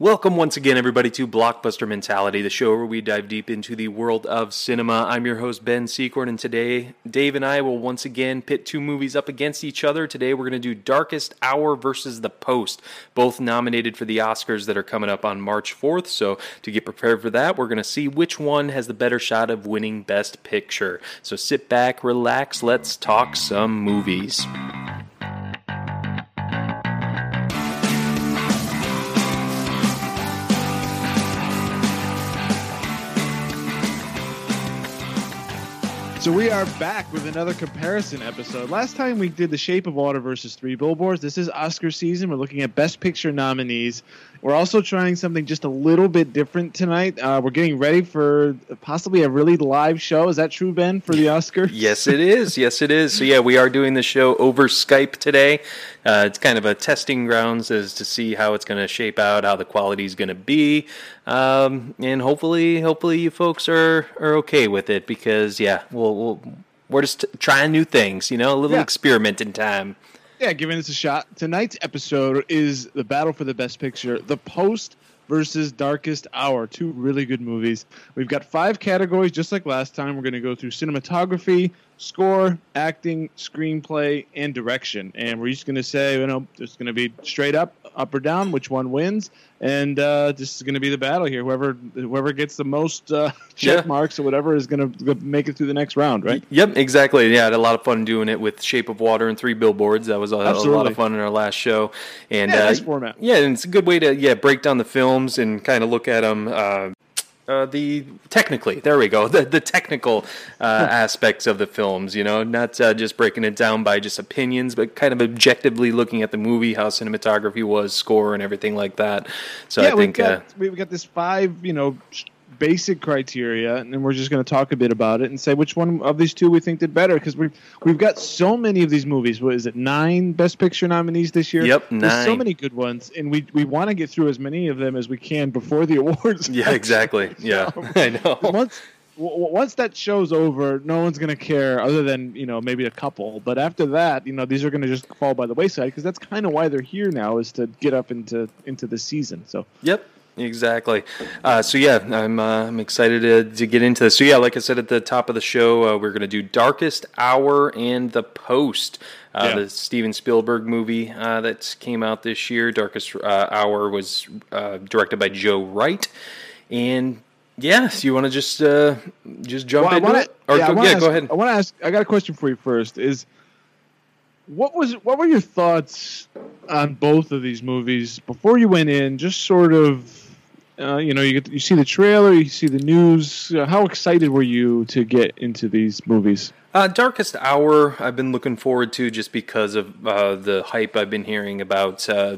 Welcome once again, everybody, to Blockbuster Mentality, the show where we dive deep into the world of cinema. I'm your host, Ben Secord, and today, Dave and I will once again pit two movies up against each other. Today, we're going to do Darkest Hour versus The Post, both nominated for the Oscars that are coming up on March 4th. So, to get prepared for that, we're going to see which one has the better shot of winning Best Picture. So, sit back, relax, let's talk some movies. So we are back with another comparison episode. Last time we did The Shape of Water versus Three Billboards. This is Oscar season. We're looking at Best Picture nominees. We're also trying something just a little bit different tonight. Uh, we're getting ready for possibly a really live show. Is that true, Ben, for the Oscars? yes, it is. Yes, it is. So yeah, we are doing the show over Skype today. Uh, it's kind of a testing grounds as to see how it's going to shape out, how the quality is going to be, um, and hopefully, hopefully you folks are are okay with it because yeah, we'll, we'll we're just trying new things, you know, a little Yeah. experimenting time. Yeah, giving this a shot. Tonight's episode is the battle for the best picture, The Post versus Darkest Hour. Two really good movies. We've got five categories, just like last time. We're going to go through cinematography, score, acting, screenplay, and direction. And we're just going to say, you know, it's going to be straight up, up or down, which one wins. And uh, this is going to be the battle here. Whoever whoever gets the most uh, check Yeah. marks or whatever is going to make it through the next round, right? Yep, exactly. Yeah, I had a lot of fun doing it with Shape of Water and Three Billboards. That was a, a lot of fun in our last show. And Yeah, uh, nice format. Yeah, and it's a good way to yeah break down the films and kind of look at them. Uh, the technically, there we go. The the technical uh, aspects of the films, you know, not uh, just breaking it down by just opinions, but kind of objectively looking at the movie, how cinematography was, score, and everything like that. So I think we've got, uh, we've got this five, you know, basic criteria, and then we're just going to talk a bit about it and say which one of these two we think did better because we've we've got so many of these movies. What is it? Nine Best Picture nominees this year. Yep, There's so many good ones, and we we want to get through as many of them as we can before the awards. yeah, exactly. Yeah, I know. once once that show's over, no one's going to care other than you know maybe a couple. But after that, you know these are going to just fall by the wayside because that's kind of why they're here now is to get up into into the season. So Yep, exactly. Uh, so yeah, I'm uh, I'm excited to, to get into this. So yeah, like I said at the top of the show, uh, we're going to do Darkest Hour and The Post, uh, Yeah. the Steven Spielberg movie uh, that came out this year. Darkest uh, Hour was uh, directed by Joe Wright, and yes, you want to just uh, just jump Well, into wanna- it? Or yeah, go, yeah, ask, go ahead. I want to ask. I got a question for you first. Is what was what were your thoughts on both of these movies before you went in? Just sort of, uh, you know, you get, you see the trailer, you see the news. How excited were you to get into these movies? Uh, Darkest Hour, I've been looking forward to just because of uh, the hype I've been hearing about uh,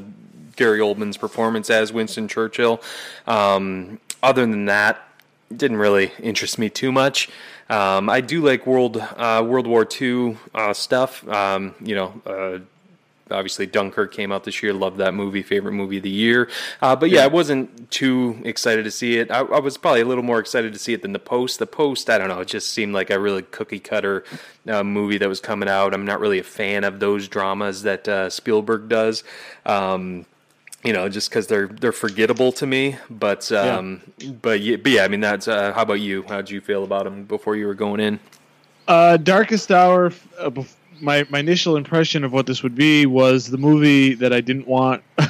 Gary Oldman's performance as Winston Churchill. Um, other than that, didn't really interest me too much. Um, I do like World uh, World War II uh, stuff. Um, you know, uh, obviously Dunkirk came out this year. Loved that movie. Favorite movie of the year. Uh, but yeah, I wasn't too excited to see it. I, I was probably a little more excited to see it than the Post. The Post, I don't know. It just seemed like a really cookie cutter uh, movie that was coming out. I'm not really a fan of those dramas that uh, Spielberg does. Um, you know, just because they're they're forgettable to me. But um, but yeah, but yeah, I mean that's. Uh, how about you? How'd you feel about them before you were going in? Uh, Darkest Hour. Uh, bef- my my initial impression of what this would be was the movie that I didn't want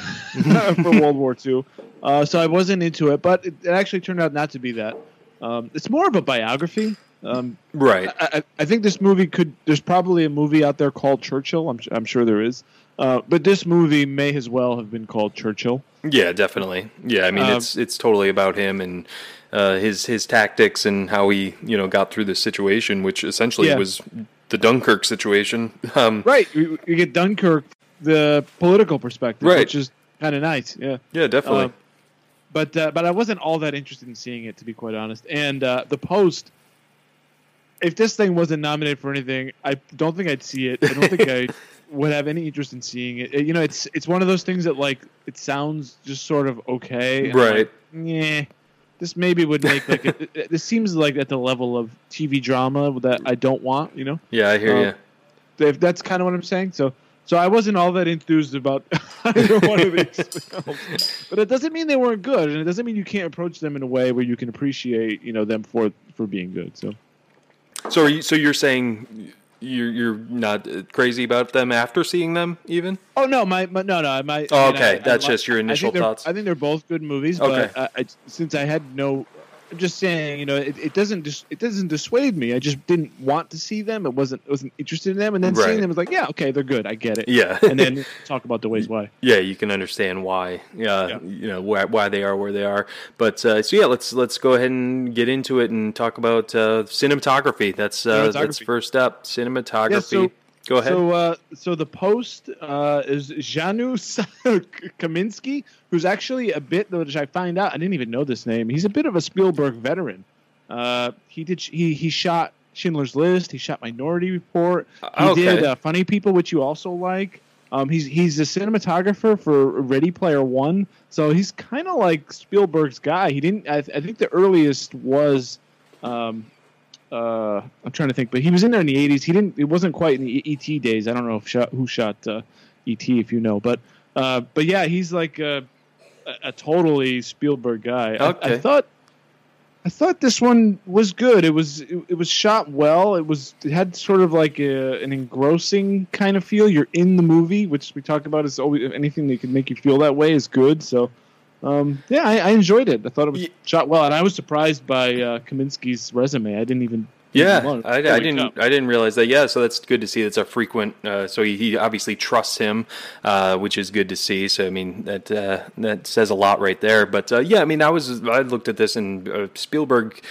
for World War II. Uh, so I wasn't into it, but it, it actually turned out not to be that. Um, it's more of a biography. Um, Right. I, I- think this movie could. There's probably a movie out there called Churchill. I'm, I'm sure there is. Uh, but this movie may as well have been called Churchill. Yeah, definitely. Yeah, I mean Um, it's it's totally about him and uh, his his tactics and how he you know got through the situation, which essentially Yeah. was the Dunkirk situation. Um, Right. You, you get Dunkirk, the political perspective, Right. which is kind of nice. Yeah. Yeah, definitely. Uh, but uh, but I wasn't all that interested in seeing it to be quite honest. And uh, the post, if this thing wasn't nominated for anything, I don't think I'd see it. I don't think I would have any interest in seeing it. You know, it's it's one of those things that like it sounds just sort of okay, Right. like, yeah. This maybe would make like it, it- this seems like at the level of TV drama that I don't want. You know, Yeah, I hear Um, you. if that's kind of what I'm saying. So, so I wasn't all that enthused about either one of these films, but it doesn't mean they weren't good, and it doesn't mean you can't approach them in a way where you can appreciate, you know, them for for being good. So, So are you, so you're saying you're you're not uh, crazy about them after seeing them even? oh no, my, my no no my. Oh, I mean, okay. I- I That's like- just your initial they're- thoughts. I think they're both good movies, Okay. but I, I, since I had no. I'm just saying, you know, it, it doesn't dis, it doesn't dissuade me. I just didn't want to see them. It wasn't wasn't interested in them, and then Right. seeing them was like, yeah, okay, they're good. I get it. Yeah. and then talk about the ways why. Yeah, you can understand why. Yeah, Yeah. you know why, why they are where they are. But uh, so yeah, let's let's go ahead and get into it and talk about uh, cinematography. That's uh, that's Cinematography. first up. Cinematography. Yeah, so- go ahead. So, uh, so the post uh, is Janusz Kaminski, who's actually a bit, which I find out, I didn't even know this name. He's a bit of a Spielberg veteran. Uh, he did, he he shot Schindler's List. He shot Minority Report. He Okay. did uh, Funny People, which you also like. Um, he's he's a cinematographer for Ready Player One, so he's kind of like Spielberg's guy. He didn't. I, I think the earliest was. Um, uh, I'm trying to think, but he was in there in the 80s. He didn't. It wasn't quite in the ET days. I don't know if shot, who shot uh, ET, if you know, but uh, but yeah, he's like a, a, totally Spielberg guy. I- I, thought. I thought this one was good. It was it, it was shot well. It was it had sort of like a, an engrossing kind of feel. You're in the movie, which we talked about is always anything that can make you feel that way is good. So, um, yeah, I, I enjoyed it. I thought it was Ye- shot well, and I was surprised by uh, Kaminski's resume. I didn't even yeah, I, I didn't I didn't realize that. Yeah, so that's good to see. That's a frequent. Uh, so he, he obviously trusts him, uh, which is good to see. So I mean that uh, that says a lot right there. But uh, yeah, I mean I was I looked at this and uh, Spielberg.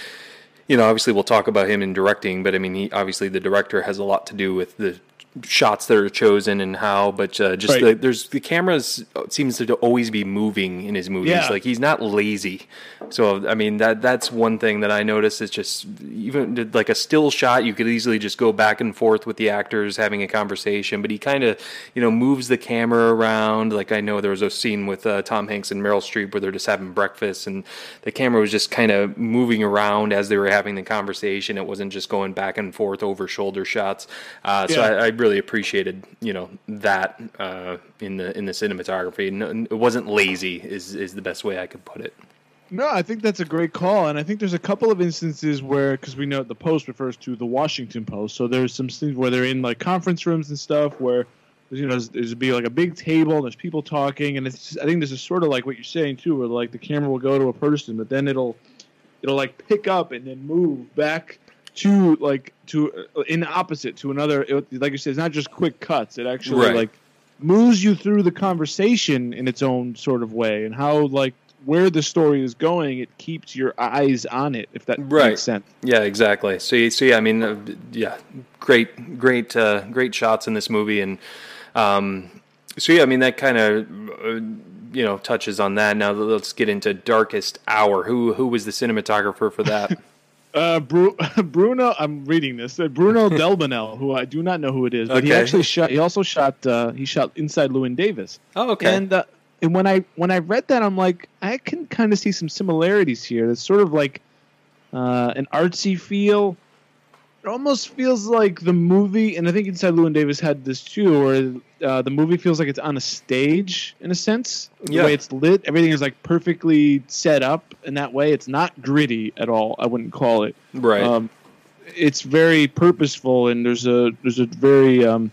you know, obviously we'll talk about him in directing, but I mean, he, obviously the director has a lot to do with the shots that are chosen and how. But uh, just Right. the, there's the cameras seems to always be moving in his movies. Yeah. Like he's not lazy. So I mean that that's one thing that I noticed. It's just even like a still shot, you could easily just go back and forth with the actors having a conversation. But he kind of you know moves the camera around. Like I know there was a scene with uh, Tom Hanks and Meryl Streep where they're just having breakfast, and the camera was just kind of moving around as they were having the conversation. It wasn't just going back and forth over shoulder shots. Uh, so Yeah. I, I really appreciated you know that uh, in the in the cinematography. No, it wasn't lazy. Is is the best way I could put it. No, I think that's a great call, and I think there's a couple of instances where, because we know the Post refers to the Washington Post, so there's some things where they're in like conference rooms and stuff where, you know, there's, there's be like a big table, and there's people talking, and it's I think this is sort of like what you're saying too, where like the camera will go to a person, but then it'll it'll like pick up and then move back to like to uh, in opposite to another. It, like you said, it's not just quick cuts; it actually Right. like moves you through the conversation in its own sort of way, and how like where the story is going, it keeps your eyes on it. If that Right. makes sense. Yeah, exactly. So you see, I mean, uh, yeah, great, great, uh, great shots in this movie, and um, so yeah, I mean that kind of uh, you know touches on that. Now let's get into Darkest Hour. Who who was the cinematographer for that? Uh, Bru- Bruno, I'm reading this. Uh, Bruno Delbonnel, who I do not know who it is, but he actually shot. He also shot. Uh, he shot Inside Llewyn Davis. oh, okay. And uh, and when I when I read that, I'm like, I can kind of see some similarities here. It's sort of like uh, an artsy feel. It almost feels like the movie, and I think Inside Llewyn Davis had this too, where uh, the movie feels like it's on a stage in a sense. The Yeah. way it's lit, everything is like perfectly set up in that way. It's not gritty at all. I wouldn't call it. right. Um, it's very purposeful, and there's a there's a very um,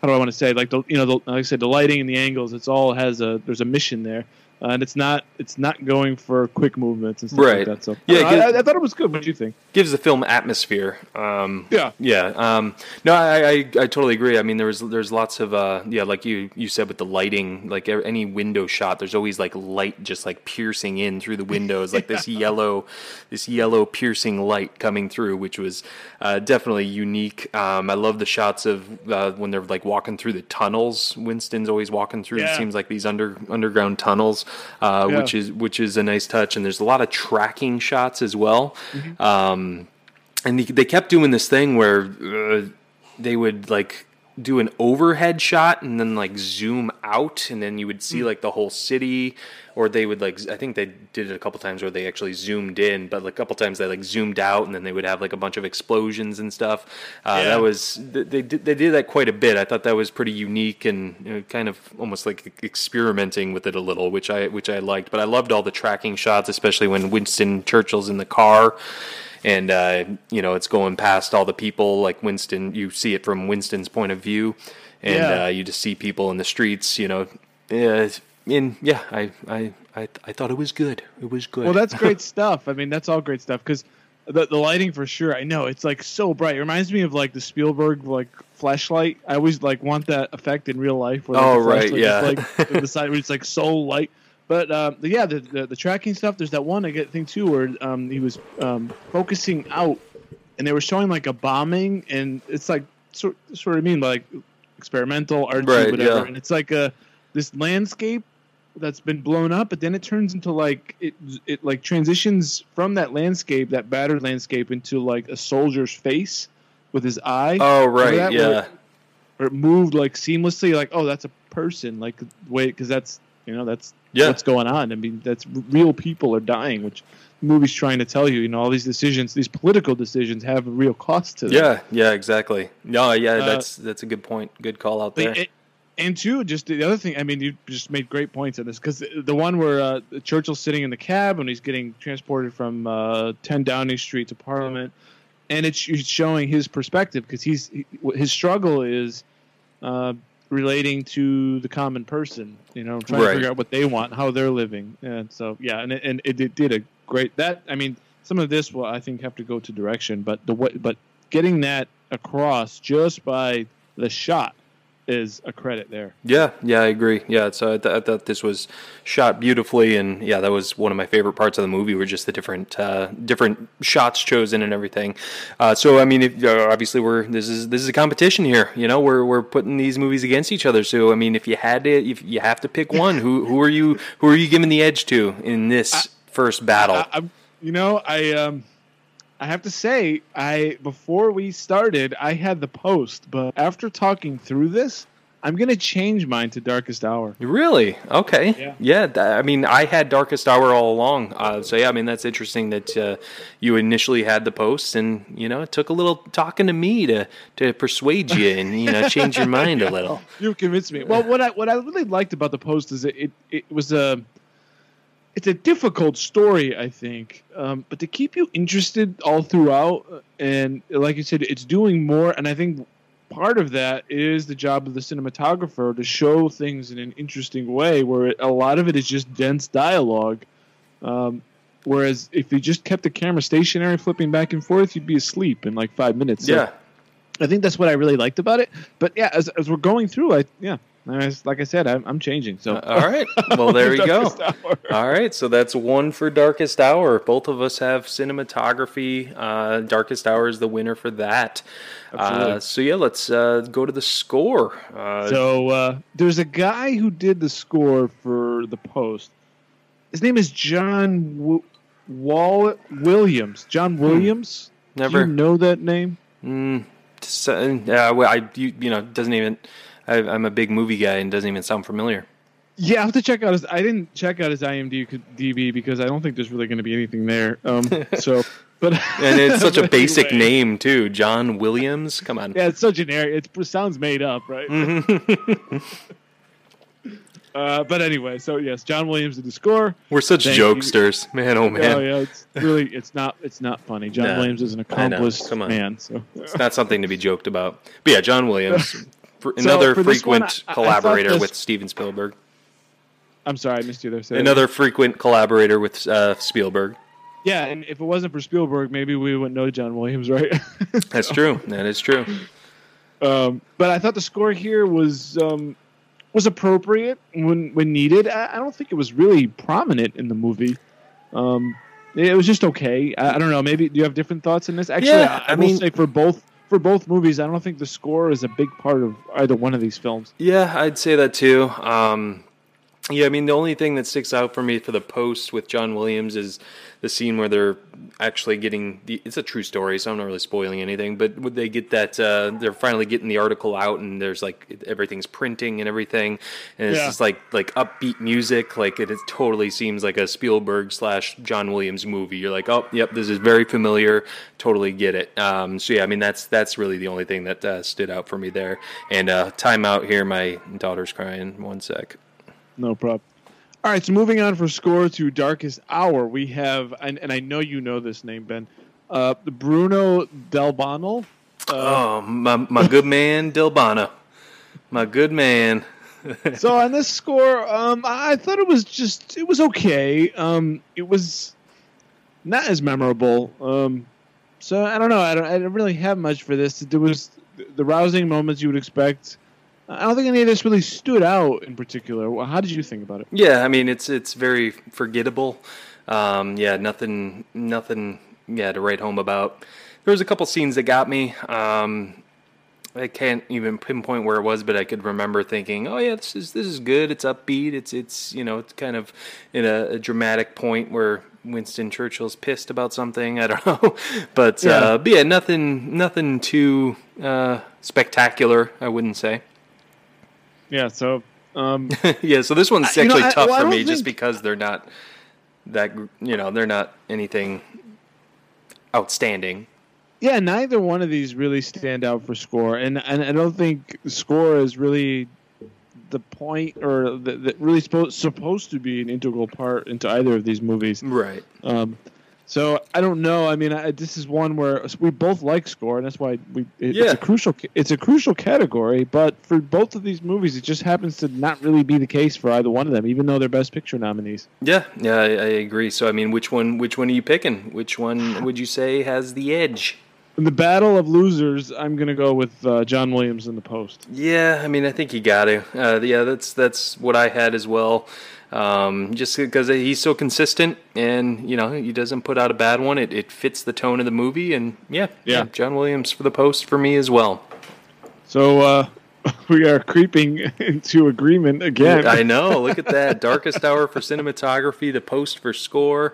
how do I want to say like the you know the, like I said the lighting and the angles. It's all has a there's a mission there, uh, and it's not it's not going for quick movements and stuff Right. like that. So Yeah, I, good- I, I thought it was good. What do you think? gives the film atmosphere. Um, Yeah. yeah. Um, no, I, I I totally agree. I mean, there was there's lots of uh, yeah, like you you said with the lighting, like any window shot, there's always like light just like piercing in through the windows, like this yellow, this yellow piercing light coming through, which was uh, definitely unique. Um, I love the shots of uh, when they're like walking through the tunnels. Winston's always walking through. It seems like these under underground tunnels. Uh, Yeah. which is which is a nice touch. And there's a lot of tracking shots as well. Mm-hmm. Um, and they, they kept doing this thing where uh, they would like do an overhead shot and then like zoom out and then you would see like the whole city or they would like i think they did it a couple times where they actually zoomed in but like a couple times they like zoomed out and then they would have like a bunch of explosions and stuff. Uh, Yeah. that was they did, they did that quite a bit. I thought that was pretty unique and you know, kind of almost like experimenting with it a little which i which i liked. But i loved all the tracking shots especially when winston churchill's in the car and uh, you know it's going past all the people like Winston. You see it from Winston's point of view, and Yeah. uh, you just see people in the streets. You know, uh, and yeah, I, I I I thought it was good. It was good. Well, that's great stuff. I mean, that's all great stuff because the, the lighting for sure. I know it's like so bright. It reminds me of like the Spielberg like flashlight. I always like want that effect in real life. Where, like, Oh, the right, flashlight yeah. like the side where it's like so light. But um, the- yeah, the, the the tracking stuff. There's that one I get thing too where um, he was um, focusing out, and they were showing like a bombing, and it's like sort sort of mean like experimental artsy Right, whatever, yeah. and it's like a this landscape that's been blown up, but then it turns into like it it like transitions from that landscape, that battered landscape, into like a soldier's face with his eye. oh right, that? yeah, Where, where it moved like seamlessly, like oh that's a person, like wait because that's you know that's Yeah. what's going on. I mean that's real people are dying, which the movie's trying to tell you. You know all these decisions, these political decisions have a real cost to them. yeah, yeah, exactly. No, yeah, Uh, that's that's a good point. Good call out there. it- and two, just the other thing. I mean, you just made great points on this because the one where uh, Churchill's sitting in the cab when he's getting transported from uh, 10 Downing Street to Parliament, and it's it's showing his perspective because he's he, his struggle is uh, relating to the common person. You know, trying Right. to figure out what they want, how they're living, and so yeah, and it, and it, it did a great that. I mean, some of this will I think have to go to direction, but the way, but getting that across just by the shot is a credit there. Yeah, yeah, I agree. Yeah, so I, th- I thought this was shot beautifully, and yeah, that was one of my favorite parts of the movie. Were just the different uh, different shots chosen and everything. Uh, so I mean, if, uh, obviously we're this is this is a competition here. You know, we're we're putting these movies against each other. So I mean, if you had to, if you have to pick one, who who are you who are you giving the edge to in this first battle? I, you know, I um, I have to say, I before we started, I had the post, but after talking through this, I'm gonna change mine to Darkest Hour. Really? Okay. Yeah. Yeah. th- I mean, I had Darkest Hour all along. Uh, so yeah, I mean, that's interesting that uh, you initially had the post, and you know, it took a little talking to me to to persuade you and you know change your mind a little. You've convinced me. Well, what I what I really liked about the post is it it, it was a it's a difficult story, I think, um, but to keep you interested all throughout, uh, and like you said, it's doing more. And I think part of that is the job of the cinematographer to show things in an interesting way, where it, a lot of it is just dense dialogue. Um, whereas if you just kept the camera stationary, flipping back and forth, you'd be asleep in like five minutes. So Yeah. I think that's what I really liked about it. But yeah, as, as we're going through, I yeah, like I said, I'm, I'm changing. So All right. Well, there we go. Hour. All right, so that's one for Darkest Hour. Both of us have cinematography. Uh, Darkest Hour is the winner for that. Uh, so yeah, let's uh, go to the score. Uh, So uh, there's a guy who did the score for the post. His name is John w- Wall Williams. John Williams. Hmm. never. You know that name? Mm, s- uh, yeah, well, I you, you know doesn't even. I, I'm a big movie guy and doesn't even sound familiar. Yeah, I have to check out his. I didn't check out his IMDb because I don't think there's really going to be anything there. Um, so, but And it's such a basic anyway. name too, John Williams. Come on. Yeah, it's so generic. It sounds made up, right? Mm-hmm. uh, but anyway, so yes, John Williams did the score. We're such Thank you. jokesters, man. Oh man, Oh yeah, it's really it's not it's not funny. John Nah, Williams is an accomplished Come on. man. So it's not something to be joked about. But yeah, John Williams, fr- So, another for this one, frequent I- I collaborator this- with Steven Spielberg. I'm sorry, I missed you there. Say that Another frequent collaborator with uh, Spielberg. Yeah, and if it wasn't for Spielberg, maybe we wouldn't know John Williams, right? That's true. That is true. um, but I thought the score here was um, was appropriate when when needed. I, I don't think it was really prominent in the movie. Um, it was just okay. I, I don't know. Maybe do you have different thoughts in this? Actually, Yeah, I, I will mean- say for both for both movies, I don't think the score is a big part of either one of these films. Yeah, I'd say that too. Um, Yeah, I mean the only thing that sticks out for me for the post with John Williams is the scene where they're actually getting the. It's a true story, so I'm not really spoiling anything. But would they get that? Uh, they're finally getting the article out, and there's like everything's printing and everything, and it's Yeah. just like like upbeat music. Like it, it totally seems like a Spielberg slash John Williams movie. You're like, oh, yep, this is very familiar. Totally get it. Um, so yeah, I mean that's that's really the only thing that uh, stood out for me there. And uh, time out here, my daughter's crying. One sec. No problem. All right, so moving on for score to Darkest Hour, we have, and, and I know you know this name, Ben, uh, Bruno Delbano. Uh, Oh, my my good man Dilbana, my good man. so on this score, um, I I thought it was just, it was okay. Um, it was not as memorable. Um, so I don't know. I don't, I don't really have much for this. There was the rousing moments you would expect. I don't think any of this really stood out in particular. How did you think about it? Yeah, I mean it's it's very forgettable. Um, yeah, nothing nothing yeah to write home about. There was a couple scenes that got me. Um, I can't even pinpoint where it was, but I could remember thinking, "Oh yeah, this is this is good. It's upbeat. It's it's you know it's kind of in a, a dramatic point where Winston Churchill's pissed about something. I don't know, but Yeah. uh, but yeah, nothing nothing too uh, spectacular. I wouldn't say. Yeah, so um, yeah, so this one's I- you know, actually I- tough well, for me just because they're not that you know they're not anything outstanding. Yeah, neither one of these really stand out for score, and and I don't think score is really the point or the really supposed supposed to be an integral part into either of these movies. Right. Um, so I don't know. I mean, I, this is one where we both like score, and that's why we it, Yeah. it's a crucial it's a crucial category. But for both of these movies, it just happens to not really be the case for either one of them, even though they're Best Picture nominees. Yeah, yeah, I, I agree. So I mean, which one which one are you picking? Which one would you say has the edge? In the battle of losers, I'm going to go with uh, John Williams in the post. Yeah, I mean, I think you got to. Uh, yeah, that's that's what I had as well. Um, just because he's so consistent, and you know, he doesn't put out a bad one. It, it fits the tone of the movie, and yeah, Yeah. John Williams for the post for me as well. So uh, we are creeping into agreement again. I know. Look at that. Darkest hour for cinematography, the post for score.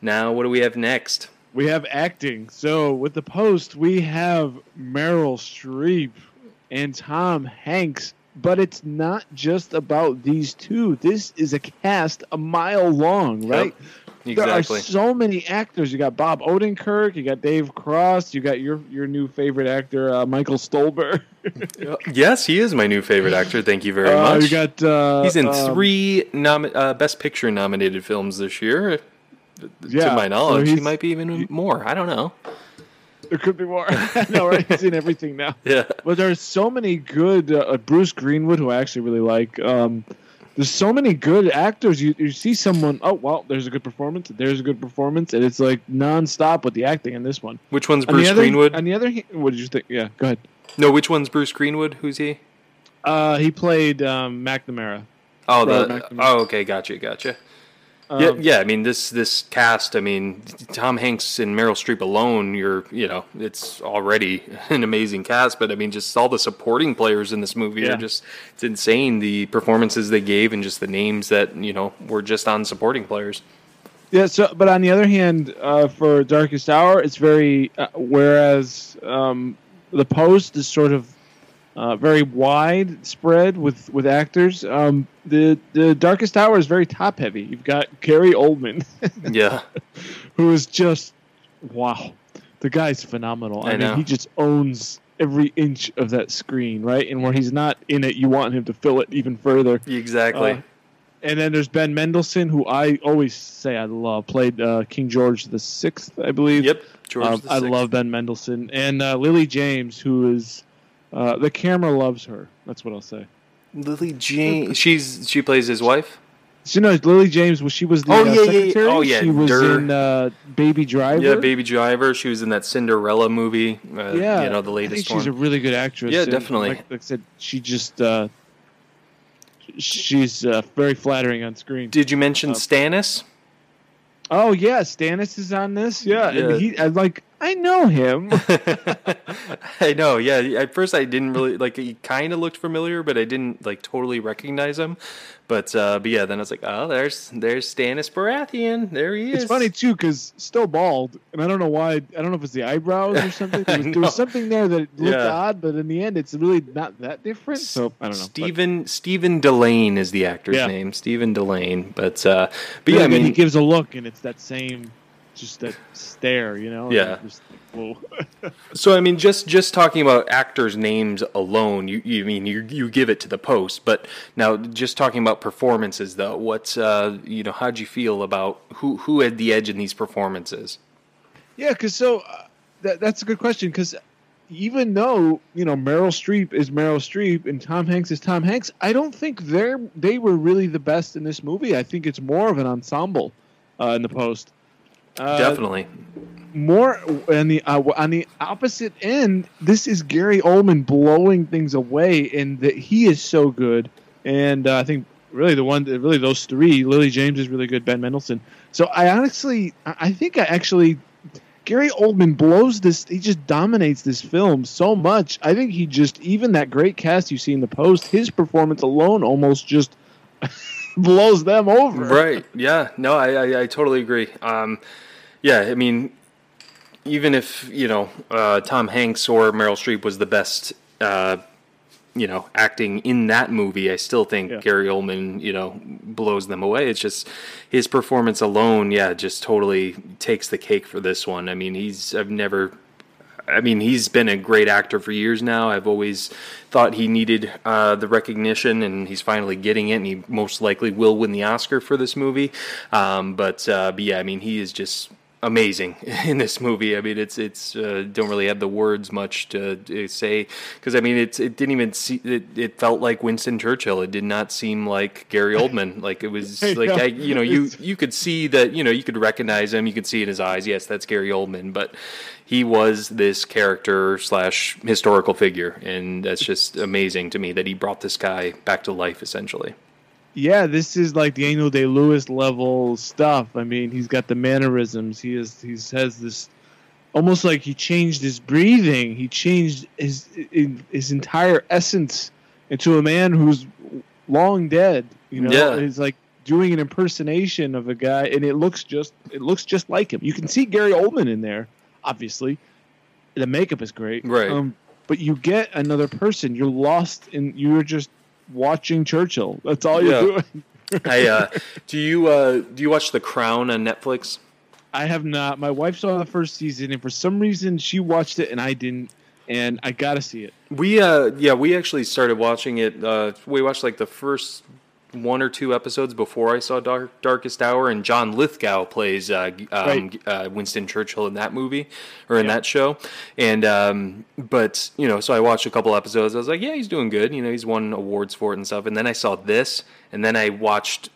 Now, what do we have next? We have acting. So with the post, we have Meryl Streep and Tom Hanks. But it's not just about these two. This is a cast a mile long, right? Exactly. There are so many actors. You got Bob Odenkirk, you got Dave Cross, you got your your new favorite actor, uh, Michael Stuhlbarg. yes, he is my new favorite actor. Thank you very Uh, much. you got uh, He's in um, three nom- uh, Best Picture nominated films this year. Yeah, to my so knowledge, he might be even more. I don't know. There could be more. no, right? He's in everything now. Yeah. But there's so many good uh, Bruce Greenwood, who I actually really like. Um, there's so many good actors. You you see someone, oh well, there's a good performance. There's a good performance, and it's like nonstop with the acting in this one. Which one's On Bruce the other, Greenwood? On the other, hand, what did you think? Yeah, go ahead. no, which one's Bruce Greenwood? Who's he? Uh, he played um, McNamara. Oh, Robert the McNamara. oh, okay, gotcha, gotcha. Um, yeah, yeah. I mean, this this cast. I mean, Tom Hanks and Meryl Streep alone. You're, you know, it's already an amazing cast. But I mean, just all the supporting players in this movie Yeah. are just it's insane. The performances they gave and just the names that you know were just on supporting players. Yeah. So, but on the other hand, uh, for Darkest Hour, it's very uh, whereas um, the Post is sort of uh, very widespread with with actors. Um, the the Darkest Hour is very top heavy. You've got Gary Oldman, Yeah, who is just wow. The guy's phenomenal. I, I mean, he just owns every inch of that screen, right? And where he's not in it, you want him to fill it even further. exactly. Uh, and then there's Ben Mendelsohn, who I always say I love. Played uh, King George the Sixth, I believe. yep, George. Um, I love Ben Mendelsohn and uh, Lily James, who is uh, the camera loves her. That's what I'll say. Lily Jane. She's she plays his wife. So, you know, Lily James. Was she was the Oh, uh, yeah, yeah, yeah. Oh, yeah, She was Durr. in uh, Baby Driver. Yeah, Baby Driver. She was in that Cinderella movie. Uh, Yeah, you know the latest she's a really good actress. Yeah, and definitely. Like, like I said, she just uh, she's uh, very flattering on screen. Did you mention Um, Stannis? Oh yeah, Stannis is on this. Yeah, Yeah. and he I like I know him. I know. Yeah. At first, I didn't really like. He kind of looked familiar, but I didn't like totally recognize him. But uh, but yeah, then I was like, oh, there's there's Stannis Baratheon. There he is. It's funny too because still bald, and I don't know why. I don't know if it's the eyebrows or something. There was, there was something there that looked Yeah. odd, but in the end, it's really not that different. So I don't know. But Stephen Stephen Dillane is the actor's Yeah. name. Stephen Dillane. But uh, but then yeah, I again, he gives a look, and it's that same, just that stare, you know. Yeah. Just, whoa. So I mean, just just talking about actors' names alone, you you mean you you give it to the post, but now just talking about performances though, what's uh you know how'd you feel about who who had the edge in these performances? Yeah, because so uh, that, that's a good question. Because even though you know Meryl Streep is Meryl Streep and Tom Hanks is Tom Hanks, I don't think they're they were really the best in this movie. I think it's more of an ensemble uh, in the post. Uh, Definitely, More on the uh, on the opposite end, this is Gary Oldman blowing things away, and that he is so good. And uh, I think really the one, really those three, Lily James is really good, Ben Mendelsohn. So I honestly, I I think I actually Gary Oldman blows this. He just dominates this film so much. I think he just even that great cast you see in the post, his performance alone almost just blows them over. right? Yeah, no, I I, I totally agree. Um, yeah, I mean, even if you know uh, Tom Hanks or Meryl Streep was the best. Uh, you know, acting in that movie, I still think Yeah. Gary Oldman, you know, blows them away. It's just his performance alone, yeah, just totally takes the cake for this one. I mean, he's I've never I mean, he's been a great actor for years now. I've always thought he needed uh, the recognition, and he's finally getting it. And he most likely will win the Oscar for this movie. Um, but, uh, but yeah, I mean, he is just amazing in this movie. I mean, it's it's uh, don't really have the words much to, say because I mean, it's it didn't even see it, it. felt like Winston Churchill. It did not seem like Gary Oldman. like it was I like know. I, you know you you could see that you know you could recognize him. You could see in his eyes. Yes, that's Gary Oldman. But he was this character slash historical figure, and that's just amazing to me that he brought this guy back to life essentially. Yeah, this is like Daniel Day Lewis level stuff. I mean, he's got the mannerisms. He is he has this almost like he changed his breathing. He changed his his entire essence into a man who's long dead. You know, Yeah. he's like doing an impersonation of a guy, and it looks just it looks just like him. You can see Gary Oldman in there, obviously. The makeup is great, Right. Um, but you get another person. You're lost in. You're just watching Churchill. That's all you're Yeah. doing. I uh, do you uh, do you watch The Crown on Netflix? I have not. My wife saw the first season, and for some reason, she watched it and I didn't. And I gotta see it. We uh yeah, we actually started watching it. Uh, we watched like the first one or two episodes before I saw Dark, Darkest Hour, and John Lithgow plays uh, um, Right. uh, Winston Churchill in that movie or in Yeah. that show. And um, but you know, so I watched a couple episodes. I was like, yeah, he's doing good. You know, he's won awards for it and stuff. And then I saw this, and then I watched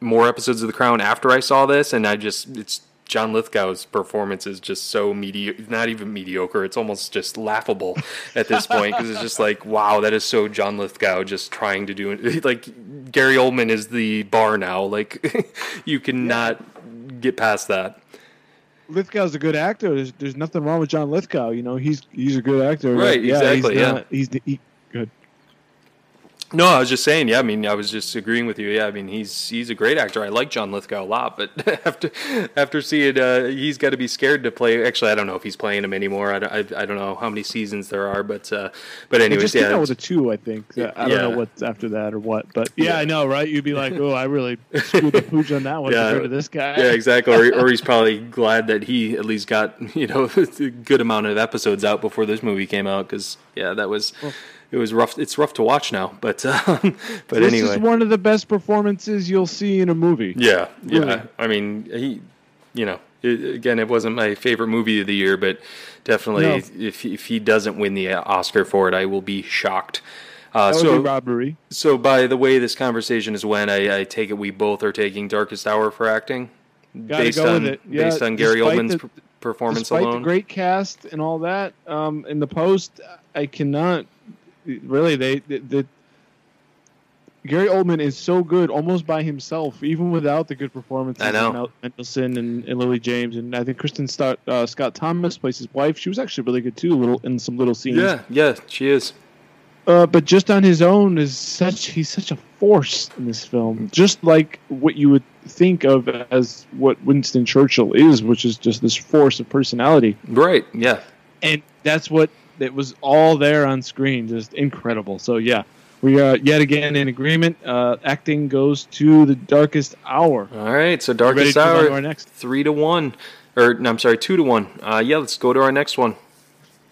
more episodes of The Crown after I saw this, and I just it's John Lithgow's performance is just so mediocre, not even mediocre. It's almost just laughable at this point because it's just like, wow, that is so John Lithgow just trying to do it. Like Gary Oldman is the bar now. Like you cannot get past that. Lithgow's a good actor. There's, there's nothing wrong with John Lithgow. You know, he's he's a good actor. Right, yeah, exactly, He's yeah. not- he's he. No, I was just saying. Yeah, I mean, I was just agreeing with you. Yeah, I mean, he's he's a great actor. I like John Lithgow a lot, but after after seeing, uh, he's got to be scared to play. Actually, I don't know if he's playing him anymore. I, don't- I, I don't know how many seasons there are, but uh, but They anyways, just came yeah, out it's- with a two, I think. I don't Yeah. know what's after that or what, but yeah, Yeah. I know, right? You'd be like, oh, I really screwed the pooch on that one Yeah. compared to this guy. yeah, exactly. Or, or he's probably glad that he at least got you know a good amount of episodes out before this movie came out because yeah, that was it was rough. It's rough to watch now, but um, but this anyway, this is one of the best performances you'll see in a movie. Yeah, yeah. Really. I mean, he, you know, it, again, it wasn't my favorite movie of the year, but definitely, No. if if he doesn't win the Oscar for it, I will be shocked. Uh, so, be robbery. so by the way this conversation is when I, I take it we both are taking Darkest Hour for acting, Gotta based on. Yeah, based on Gary Oldman's the- per- performance Despite alone. the great cast and all that, um, in the post, I cannot really. They the, Gary Oldman is so good almost by himself, even without the good performances I know. Mendelsohn and, and Lily James. And I think Kristin Scott, uh, Scott Thomas plays his wife. She was actually really good too, little in some little scenes. Yeah, yeah, she is. Uh, but just on his own is such he's such a force in this film, just like what you would think of as what Winston Churchill is, which is just this force of personality, Right. Yeah. and that's what that was all there on screen, just incredible. So yeah, we are yet again in agreement. Uh, acting goes to the Darkest Hour. All right. So Darkest Hour, to our next three to one, or no, I'm sorry, two to one. Uh, yeah, let's go to our next one.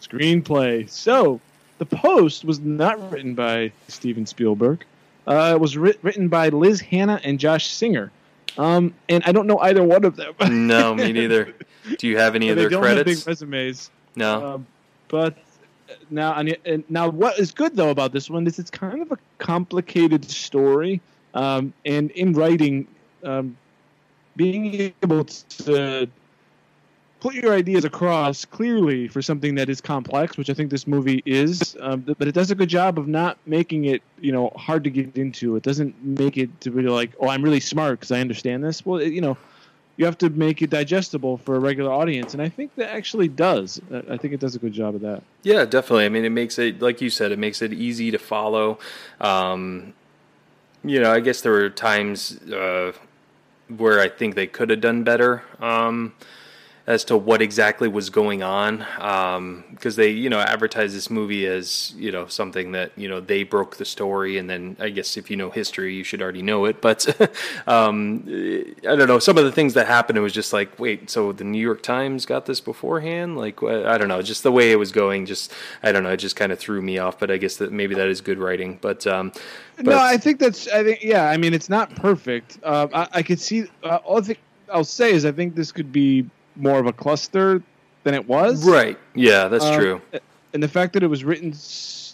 screenplay. So, The Post was not written by Steven Spielberg. Uh, it was writ- written by Liz Hanna and Josh Singer. Um, and I don't know either one of them. No, me neither. Do you have any of their credits? big resumes. No. Um, but now, and, and now, what is good though about this one is it's kind of a complicated story, um, and in writing, um, being able to put your ideas across clearly for something that is complex, which I think this movie is, um, but it does a good job of not making it, you know, hard to get into. It doesn't make it to be like, oh, I'm really smart because I understand this. Well, it, you know, you have to make it digestible for a regular audience, and I think that actually does. I think it does a good job of that. Yeah, definitely. I mean, it makes it, like you said, it makes it easy to follow. Um, you know, I guess there were times uh, where I think they could have done better um, as to what exactly was going on. Because they, you know, advertised this movie as, you know, something that, you know, they broke the story. And then I guess if you know history, you should already know it. But um, I don't know. Some of the things that happened, it was just like, wait, so the New York Times got this beforehand? Like, I don't know. Just the way it was going, just, I don't know. It just kind of threw me off. But I guess that maybe that is good writing. But, um, but no, I think that's. I think yeah. I mean, it's not perfect. Uh, I, I could see. Uh, all think I'll say is I think this could be more of a cluster than it was. right. Yeah, that's Um, true. And the fact that it was written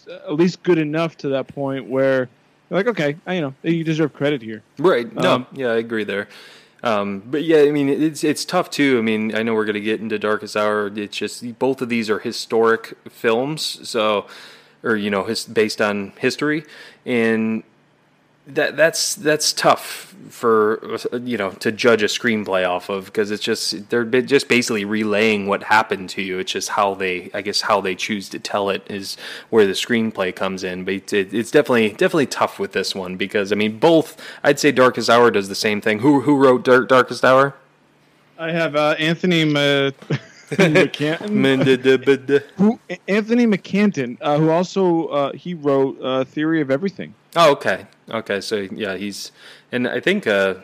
at least good enough to that point where you're like, okay, I, you know, you deserve credit here. Right. No. Um, yeah, I agree there. Um, but yeah, I mean, it's it's tough too. I mean, I know we're gonna get into Darkest Hour. It's just both of these are historic films, so or you know, his, based on history, and that that's that's tough for you know to judge a screenplay off of because it's just they're just basically relaying what happened to you. It's just how they, I guess, how they choose to tell it is where the screenplay comes in. But it, it's definitely definitely tough with this one because I mean, both I'd say Darkest Hour does the same thing. Who who wrote Dark, Darkest Hour? I have uh, Anthony Ma- McCarten. who Anthony McCarten, uh, who also uh, he wrote uh, Theory of Everything. Oh, okay, okay. So yeah, he's and I think uh,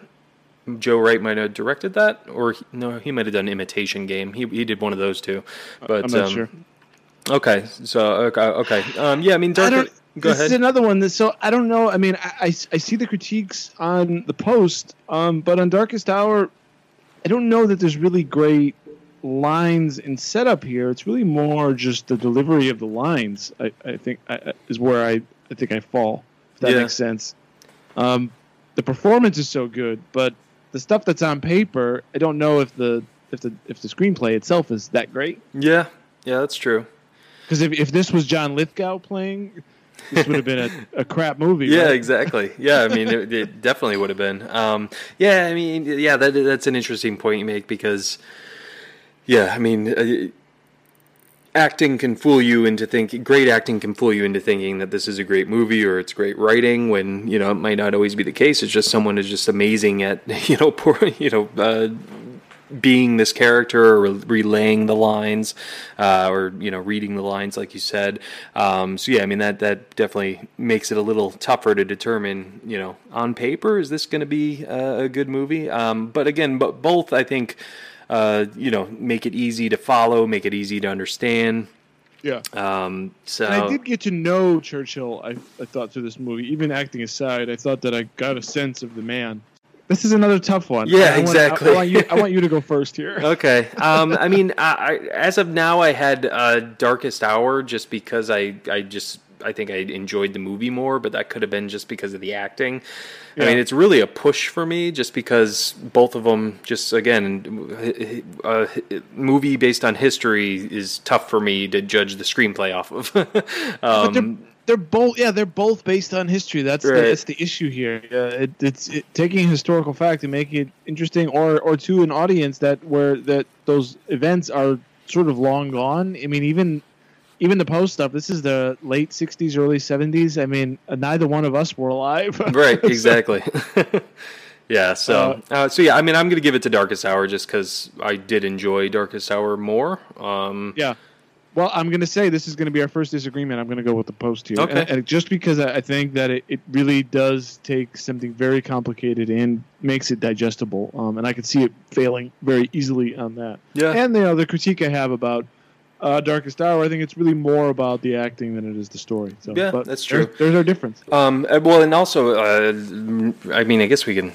Joe Wright might have directed that, or he, no, he might have done Imitation Game. He he did one of those two. But I'm not um, sure. Okay, so okay, okay. Um, yeah, I mean, I Dark. don't, Go this ahead. is another one. That, so I don't know. I mean, I, I, I see the critiques on the post, um, but on Darkest Hour, I don't know that there's really great lines and setup here. It's really more just the delivery of the lines. I, I think I, I- is where I, I think I fall. If that Yeah. makes sense. Um, the performance is so good, but the stuff that's on paper, I don't know if the if the if the screenplay itself is that great. yeah, yeah, that's true. Because if, if this was John Lithgow playing, this would have been a, a crap movie. Yeah, right? exactly. Yeah, I mean, it, it definitely would have been. Um, yeah, I mean, yeah, that that's an interesting point you make because, yeah, I mean, uh, acting can fool you into thinking. Great acting can fool you into thinking that this is a great movie or it's great writing. When you know it might not always be the case. It's just someone is just amazing at you know poor you know. Uh, being this character or relaying the lines uh, or you know reading the lines like you said um, so yeah i mean that that definitely makes it a little tougher to determine you know on paper is this going to be uh, a good movie um, but again but both i think uh, you know make it easy to follow make it easy to understand Yeah. um, so And I did get to know Churchill, I, I thought, through this movie. Even acting aside, I thought that I got a sense of the man. This is another tough one. Yeah, I exactly. I, I want you, I want you to go first here. Okay. Um, I mean, I, I, as of now, I had uh, Darkest Hour just because I, I just, I think I enjoyed the movie more, but that could have been just because of the acting. I mean, it's really a push for me just because both of them, just again, a movie based on history is tough for me to judge the screenplay off of. But um, they're, they're both yeah they're both based on history. That's Right. the, that's the issue here. Uh, it, it's it, taking historical fact and making it interesting, or or to an audience that where that those events are sort of long gone. I mean, even even the post stuff. This is the late '60s, early '70s. I mean, uh, neither one of us were alive. right exactly yeah so uh, so yeah i mean i'm gonna give it to darkest hour just because i did enjoy darkest hour more um Yeah. Well, I'm going to say this is going to be our first disagreement. I'm going to go with the post here. Okay. And, and just because I I think that it, it really does take something very complicated and makes it digestible. Um, and I could see it failing very easily on that. Yeah. And you know, the critique I have about uh, Darkest Hour, I think it's really more about the acting than it is the story. So, Yeah, that's true. There's our difference. Um, uh, well, and also, uh, I mean, I guess we can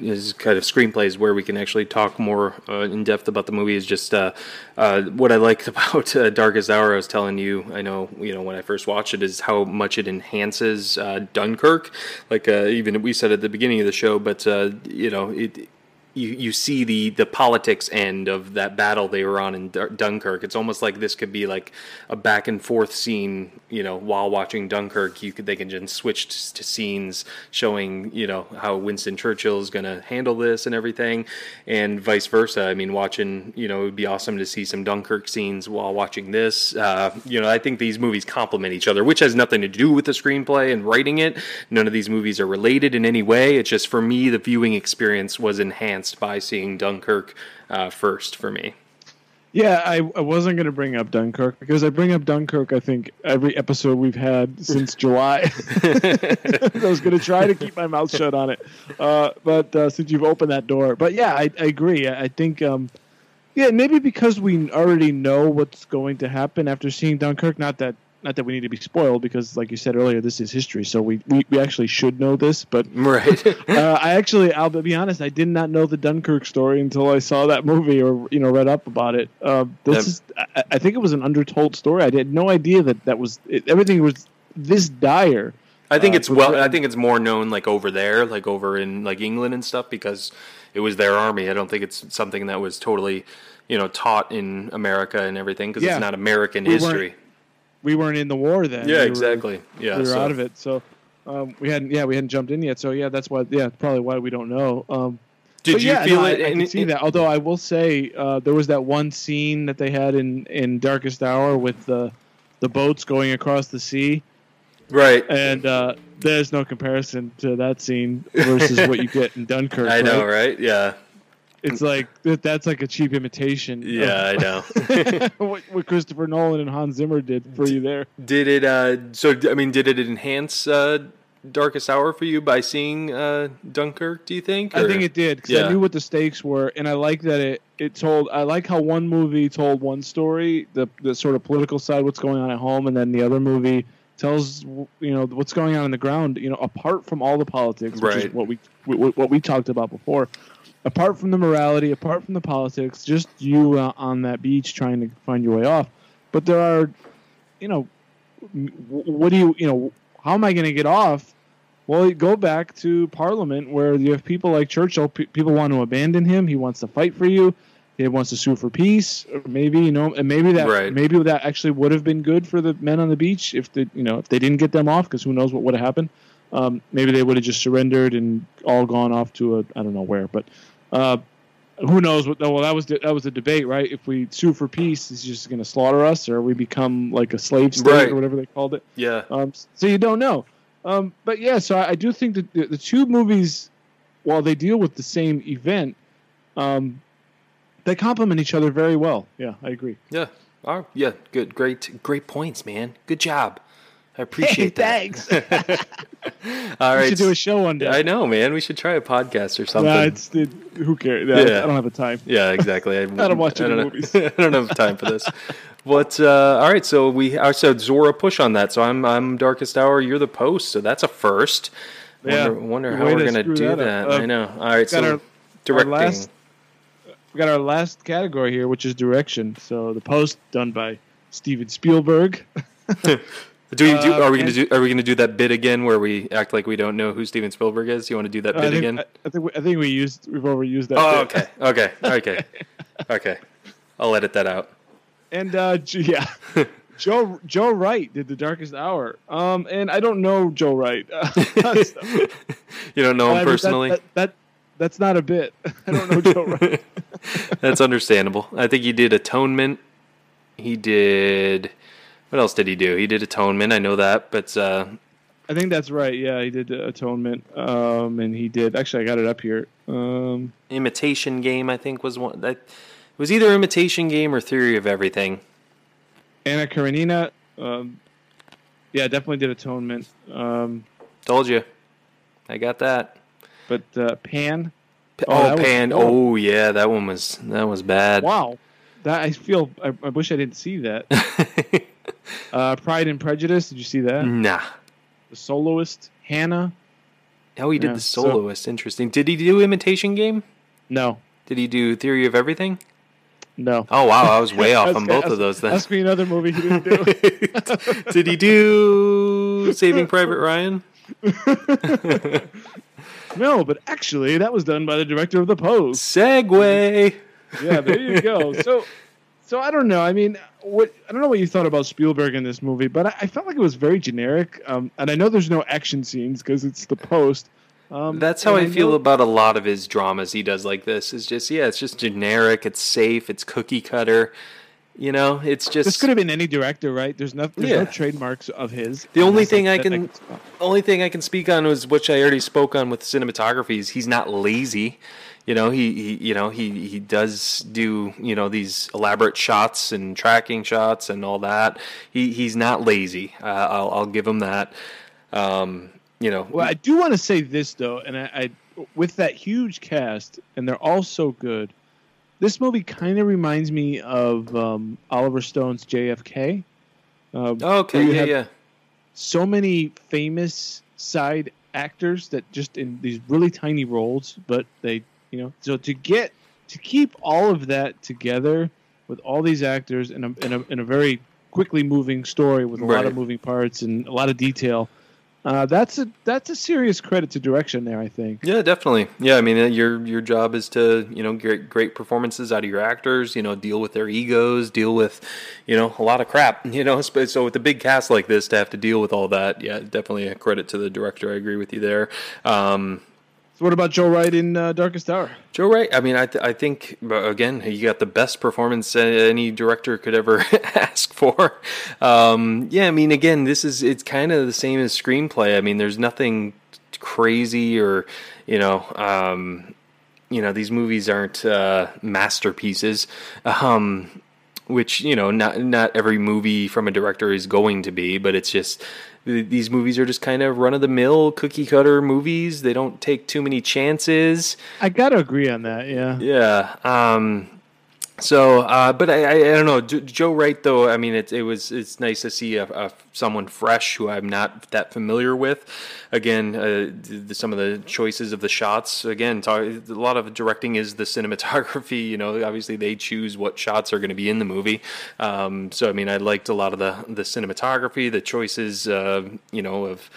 is kind of screenplays where we can actually talk more uh, in depth about the movie. Is just uh, uh, what I liked about uh, Darkest Hour. I was telling you, I know, you know, when I first watched it, is how much it enhances uh, Dunkirk. Like uh, even we said at the beginning of the show, but uh, you know, it. You, you see the, the politics end of that battle they were on in Dunkirk. It's almost like this could be like a back and forth scene. You know, while watching Dunkirk, you could they can just switch to scenes showing you know how Winston Churchill is going to handle this and everything, and vice versa. I mean, watching you know it would be awesome to see some Dunkirk scenes while watching this. Uh, you know, I think these movies complement each other, which has nothing to do with the screenplay and writing it. None of these movies are related in any way. It's just for me, the viewing experience was enhanced by seeing Dunkirk uh, first for me. Yeah, I, I wasn't going to bring up Dunkirk because I bring up Dunkirk, I think, every episode we've had since July. I was going to try to keep my mouth shut on it. Uh, but uh, since you've opened that door. But yeah, I, I agree. I, I think, um, yeah, maybe because we already know what's going to happen after seeing Dunkirk, not that. Not that we need to be spoiled, because, like you said earlier, this is history, so we, we, we actually should know this. But Right. uh, I actually, I'll be honest, I did not know the Dunkirk story until I saw that movie or you know read up about it. Uh, this is, I, I think it was an undertold story. I had no idea that that was it, everything was this dire. I think Uh, it's well. I think it's more known like over there, like over in like England and stuff, because it was their army. I don't think it's something that was totally, you know, taught in America and everything because Yeah. it's not American We history. We weren't in the war then. Yeah, We were- exactly. Yeah, we were so- out of it, so um, we hadn't. Yeah, we hadn't jumped in yet. So yeah, that's why. Yeah, probably why we don't know. Um, Did you yeah, feel no, it? I, I can see in- that. Although I will say uh, there was that one scene that they had in in Darkest Hour with the the boats going across the sea. Right. and uh, there's no comparison to that scene versus what you get in Dunkirk. I know, right? right? Yeah. It's like that, that's like a cheap imitation. of Yeah, I know. what, what Christopher Nolan and Hans Zimmer did for you there. did it? Uh, so I mean, did it enhance uh, Darkest Hour for you by seeing uh, Dunkirk? Do you think? I think it did because Yeah. I knew what the stakes were, and I like that it it told. I like how one movie told one story, the the sort of political side, what's going on at home, and then the other movie tells you know what's going on in the ground. You know, apart from all the politics, which Right. is what we what, we talked about before. Apart from the morality, apart from the politics, just you uh, on that beach trying to find your way off. But there are, you know, what do you you know? How am I going to get off? Well, go back to Parliament where you have people like Churchill. P- people want to abandon him. He wants to fight for you. He wants to sue for peace. Or maybe you know, and maybe that Right. maybe that actually would have been good for the men on the beach if they you know if they didn't get them off because who knows what would have happened. Um, maybe they would have just surrendered and all gone off to a I don't know where, but uh, who knows what? Well, that was the, that was the debate, right? If we sue for peace, is just going to slaughter us, or we become like a slave state Right. or whatever they called it. Yeah. Um, so you don't know. Um, but yeah, so I, I do think that the, the two movies, while they deal with the same event, um, they complement each other very well. Yeah, I agree. Yeah. Oh, yeah. Good. Great. Great points, man. Good job. I appreciate that. thanks. All right. we should do a show one day. I know, man. We should try a podcast or something. Nah, it's it, who cares? Yeah, Yeah. I don't have the time. Yeah, exactly. I, don't watch I any don't movies. Have, I don't have time for this. But uh, all right, so we I said Zora push on that. So I'm I'm Darkest Hour. You're the post. So that's a first. Yeah. Wonder, wonder how we're gonna screw do that that. up. I Uh, know. All right, so our- directing. last- We got our last category here, which is direction. So the post done by Steven Spielberg. do we do? uh, Are we gonna do? Are we gonna do that bit again where we act like we don't know who Steven Spielberg is? You want to do that I bit think, again? I, I think we, I think we used we've overused that. oh, bit. okay, okay, okay, okay. I'll edit that out. And uh, yeah, Joe Joe Wright did the Darkest Hour. Um, and I don't know Joe Wright. you don't know him I mean, that- personally. That, that, that's not a bit. I don't know Joe. That's understandable. I think he did Atonement. He did. What else did he do? He did Atonement. I know that, but uh, I think that's right. Yeah, he did Atonement. Um, and he did. Actually, I got it up here. Um, Imitation Game. I think was one. That it was either Imitation Game or Theory of Everything. Anna Karenina. Um, yeah, definitely did Atonement. Um, Told you. I got that. But uh, Pan. Oh, Oh, that was Pan. horrible. Oh, yeah, that one was that was bad. Wow. That I feel. I, I wish I didn't see that. uh, Pride and Prejudice. Did you see that? nah. The Soloist. Hannah. Oh, he did Yeah, the so- soloist. Interesting. Did he do Imitation Game? No. Did he do Theory of Everything? No. Oh wow, I was way off Ask- on both ask- of those then. Ask me another movie he didn't do. Did he do Saving Private Ryan? No, but actually, that was done by the director of The Post. Segue. Yeah, there you go. So, so I don't know. I mean, what I don't know what you thought about Spielberg in this movie, but I, I felt like it was very generic. Um, and I know there's no action scenes because it's The Post. Um, That's how and I feel know- about a lot of his dramas he does like this. Is just yeah, it's just generic, it's safe, it's cookie cutter. You know, it's just This could have been any director, right? There's no, there's Yeah. no trademarks of his. The only thing I that- can- only thing I can speak on was which I already spoke on with cinematography is he's not lazy. You know, he, he you know he he does do you know these elaborate shots and tracking shots and all that. He he's not lazy. Uh, I'll I'll give him that. Um, you know, Well, I do want to say this though, and I, I with that huge cast, and they're all so good. This movie kind of reminds me of um, Oliver Stone's JFK. Uh, okay, yeah, yeah. So many famous side actors that just in these really tiny roles, but they, you know, so to get to keep all of that together with all these actors in a in a, in a very quickly moving story with a lot of moving parts and a lot of detail. Uh, that's a that's a serious credit to direction there. I think. Yeah, definitely. Yeah, I mean, uh, your your job is to you know get great performances out of your actors. You know, deal with their egos, deal with you know a lot of crap. You know, so so with a big cast like this, to have to deal with all that, yeah, definitely a credit to the director. I agree with you there. Um, So what about Joe Wright in uh, Darkest Hour? Joe Wright. I mean, I th- I think again he got the best performance any director could ever ask for. Um, yeah, I mean, again, this is it's kind of the same as screenplay. I mean, there's nothing crazy or you know. Um, you know these movies aren't uh, masterpieces, um, which you know not not every movie from a director is going to be, but it's just these movies are just kind of run of the mill cookie cutter movies. They don't take too many chances. I gotta agree on that. Yeah. Yeah. Um, so, uh, but I, I, I don't know. Jo- Joe Wright, though. I mean, it, it was it's nice to see a, a someone fresh who I'm not that familiar with. Again, uh, the, some of the choices of the shots. Again, talk, a lot of directing is the cinematography. You know, obviously they choose what shots are going to be in the movie. Um, so, I mean, I liked a lot of the the cinematography, the choices. Uh, you know of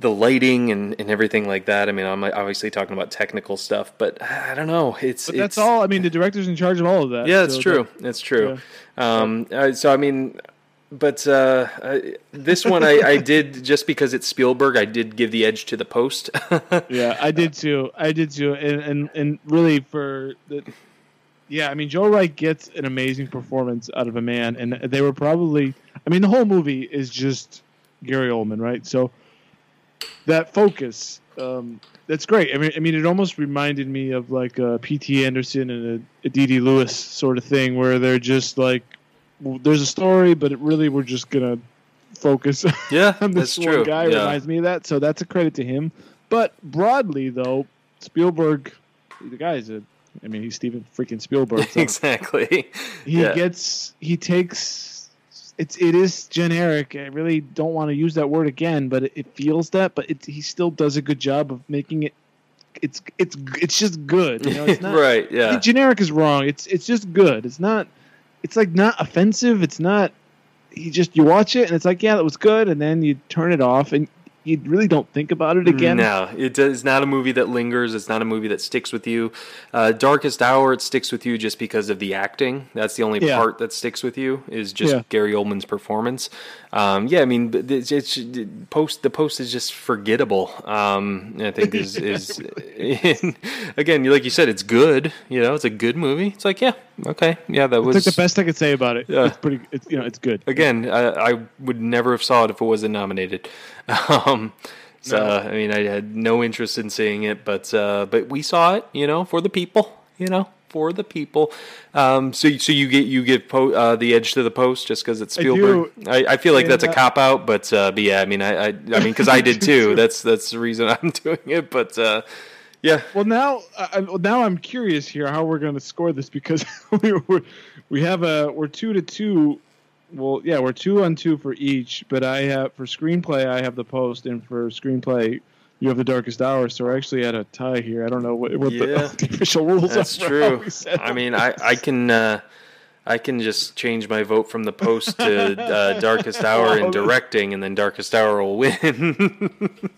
the lighting and, and everything like that. I mean, I'm obviously talking about technical stuff, but I don't know. It's But that's it's- all. I mean, the director's in charge of all of that. Yeah, it's so true. that- It's true. Um, uh, so I mean, but uh, uh, this one I, I did just because it's Spielberg. I did give the edge to the post. yeah, I did too. I did too. And and, and really for the yeah, I mean Joe Wright gets an amazing performance out of a man, and they were probably. I mean, the whole movie is just Gary Oldman, right? So that focus, um, that's great. I mean, I mean, it almost reminded me of like a P.T. Anderson and a, a D.D. Lewis sort of thing, where they're just like, well, there's a story, but it really we're just gonna focus yeah, on that's this true. guy yeah. reminds me of that. So that's a credit to him. But broadly, though, Spielberg, the guy's a, I mean, he's Steven freaking Spielberg. So exactly. he yeah. gets, he takes, it's, it is generic. I really don't want to use that word again, but it, it feels that. But it, he still does a good job of making it. It's, it's, it's just good. You know, it's not right. Yeah. generic is wrong. It's it's just good. It's not it's like not offensive. It's not you just you watch it and it's like, yeah, that was good, and then you turn it off and you really don't think about it again. No, it is not a movie that lingers. It's not a movie that sticks with you. Uh, Darkest Hour, it sticks with you just because of the acting. That's the only Yeah. part that sticks with you is just Yeah. Gary Oldman's performance. Um, yeah, I mean, it's, it's post. The post is just forgettable. Um, I think is is again, like you said, it's good. You know, it's a good movie. It's like, yeah, okay, yeah, that was like the best I could say about it. Yeah. It's pretty. It's you know, it's good. again, I, I would never have saw it if it wasn't nominated. Um, so I mean, I had no interest in seeing it, but uh, but we saw it, you know, for the people, you know, for the people. Um, so so you get you give po- uh, the edge to the post just because it's I Spielberg. do. I, I, feel like that's a uh, cop out, but uh, but yeah, I mean, I I, I mean, because I did too. That's that's the reason I'm doing it. But uh, yeah, Well, now, I, I- now I'm curious here how we're going to score this because we we have a we're two to two. Well, yeah, we're two on two for each. But I have for screenplay, I have the post, and for screenplay, you have the darkest hour. So we're actually at a tie here. I don't know what, what Yeah. the, the official rules That's are. true. I mean, I I can uh, I can just change my vote from the post to uh, Darkest Hour in directing, and then Darkest Hour will win.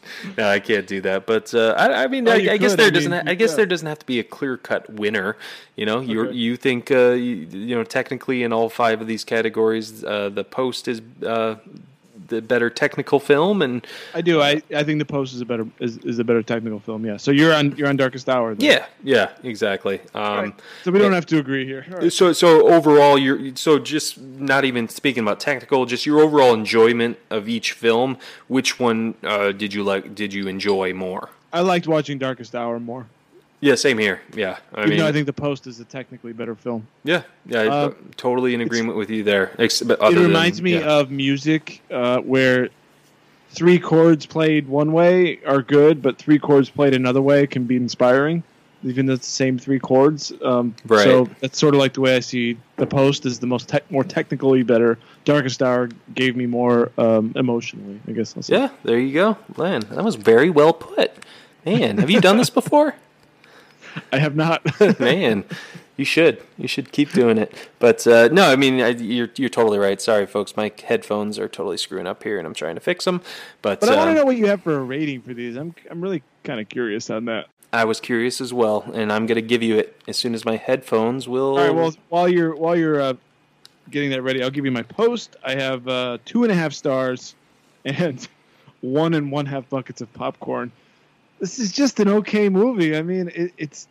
no, I can't do that. But uh, I, I mean, Oh, I, I guess there I doesn't. mean, ha- I guess could. there doesn't have to be a clear cut winner. You know, you Okay. you think uh, you, you know technically in all five of these categories, uh, the post is. The better technical film, and I do. I, I think the post is a better is, is a better technical film. Yeah. So you're on you're on darkest hour. Then. yeah, yeah, exactly. Um, Right. So we don't have to agree here. Right. So so overall, you're so just not even speaking about technical, just your overall enjoyment of each film. Which one uh, did you like? Did you enjoy more? I liked watching Darkest Hour more. Yeah, same here. Yeah, I Even mean, though I think the post is a technically better film. yeah, yeah, Uh, totally in agreement with you there. Ex- it other than- reminds me yeah. of music uh, where three chords played one way are good, but three chords played another way can be inspiring, even though it's the same three chords. Um, Right. So that's sort of like the way I see the post is the most tech more technically better. Darkest Hour gave me more um, emotionally. I guess. I'll say. Yeah, there you go, Len. That was very well put. Man, have you done this before? I have not. Man, you should. You should keep doing it. But uh, no, I mean, I, you're you're totally right. Sorry, folks. My headphones are totally screwing up here, and I'm trying to fix them. But, but I want to know what you have for a rating for these. I'm I'm really kind of curious on that. I was curious as well, and I'm going to give you it as soon as my headphones will. All right. Well, while you're while you're uh, getting that ready, I'll give you my post. I have uh, two and a half stars and one and one half buckets of popcorn. This is just an okay movie. I mean, it, it's.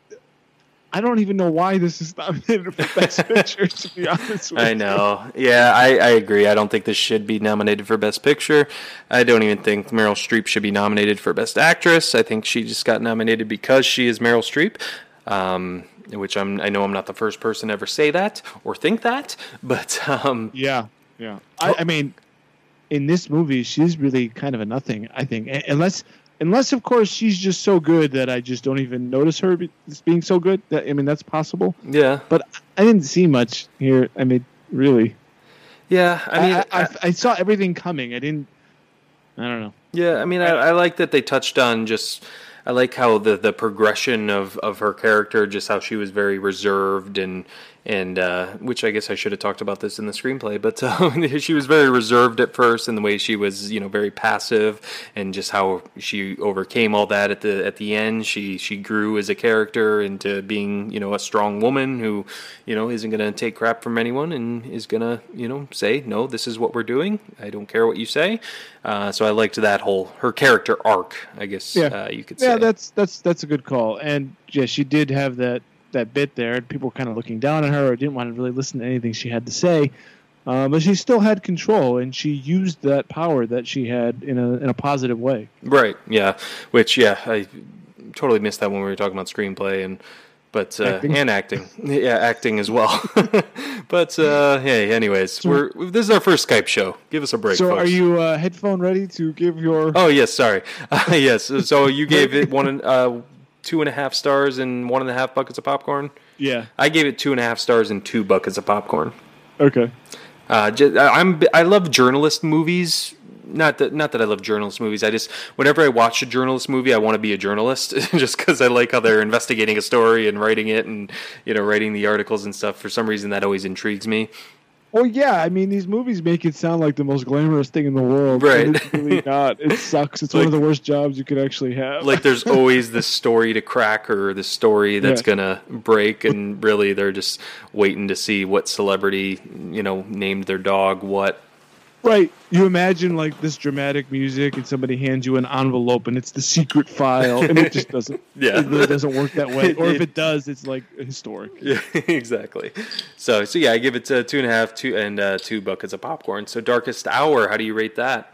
I don't even know why this is nominated for Best Picture. To be honest with I you. know. Yeah, I, I agree. I don't think this should be nominated for Best Picture. I don't even think Meryl Streep should be nominated for Best Actress. I think she just got nominated because she is Meryl Streep. Um, which I'm, I know I'm not the first person to ever say that or think that, but um, Yeah, yeah. I, I mean, in this movie, she's really kind of a nothing. I think, unless, unless of course she's just so good that I just don't even notice her be- being so good. That, I mean, that's possible. yeah, But I didn't see much here. I mean, really. yeah. I mean, I, I, I saw everything coming. I didn't. I don't know. Yeah, I mean, I, I like that they touched on just. I like how the, the progression of, of her character, just how she was very reserved and and uh, which I guess I should have talked about this in the screenplay, but uh, she was very reserved at first, and the way she was, you know, very passive, and just how she overcame all that at the at the end. She she grew as a character into being, you know, a strong woman who, you know, isn't going to take crap from anyone and is going to, you know, say no, this is what we're doing. I don't care what you say. Uh, so I liked that whole her character arc. I guess Yeah. uh, you could say. Yeah, that's that's that's a good call. And yeah, she did have that that bit there. and People were kind of looking down on her or didn't want to really listen to anything she had to say. Uh, but she still had control, and she used that power that she had in a in a positive way. Right. Yeah. Which yeah, I totally missed that when we were talking about screenplay and but uh, Acting. and acting. Yeah, acting as well. but uh, hey, anyways, we're this is our first Skype show. Give us a break, so, folks. are you uh, headphone ready to give your? Oh yes, sorry. Uh, yes. So you gave it one and uh, two and a half stars and one and a half buckets of popcorn. Yeah. I gave it two and a half stars and two buckets of popcorn. Okay. Uh, ju- I'm I love journalist movies. Not that not that I love journalist movies. I just whenever I watch a journalist movie, I want to be a journalist, just because I like how they're investigating a story and writing it, and you know writing the articles and stuff. For some reason, that always intrigues me. Well, yeah, I mean, these movies make it sound like the most glamorous thing in the world. Right. It's really not. It sucks. It's one of the worst jobs you could actually have. like there's always this story to crack or the story that's Yeah. gonna break and really they're just waiting to see what celebrity you know named their dog what right. You imagine like this dramatic music, and somebody hands you an envelope, and it's the secret file, and it just doesn't. Yeah. It really doesn't work that way. Or if It- does, it's like historic. yeah exactly so so yeah i give it uh, two and a half two and uh, two buckets of popcorn so darkest hour how do you rate that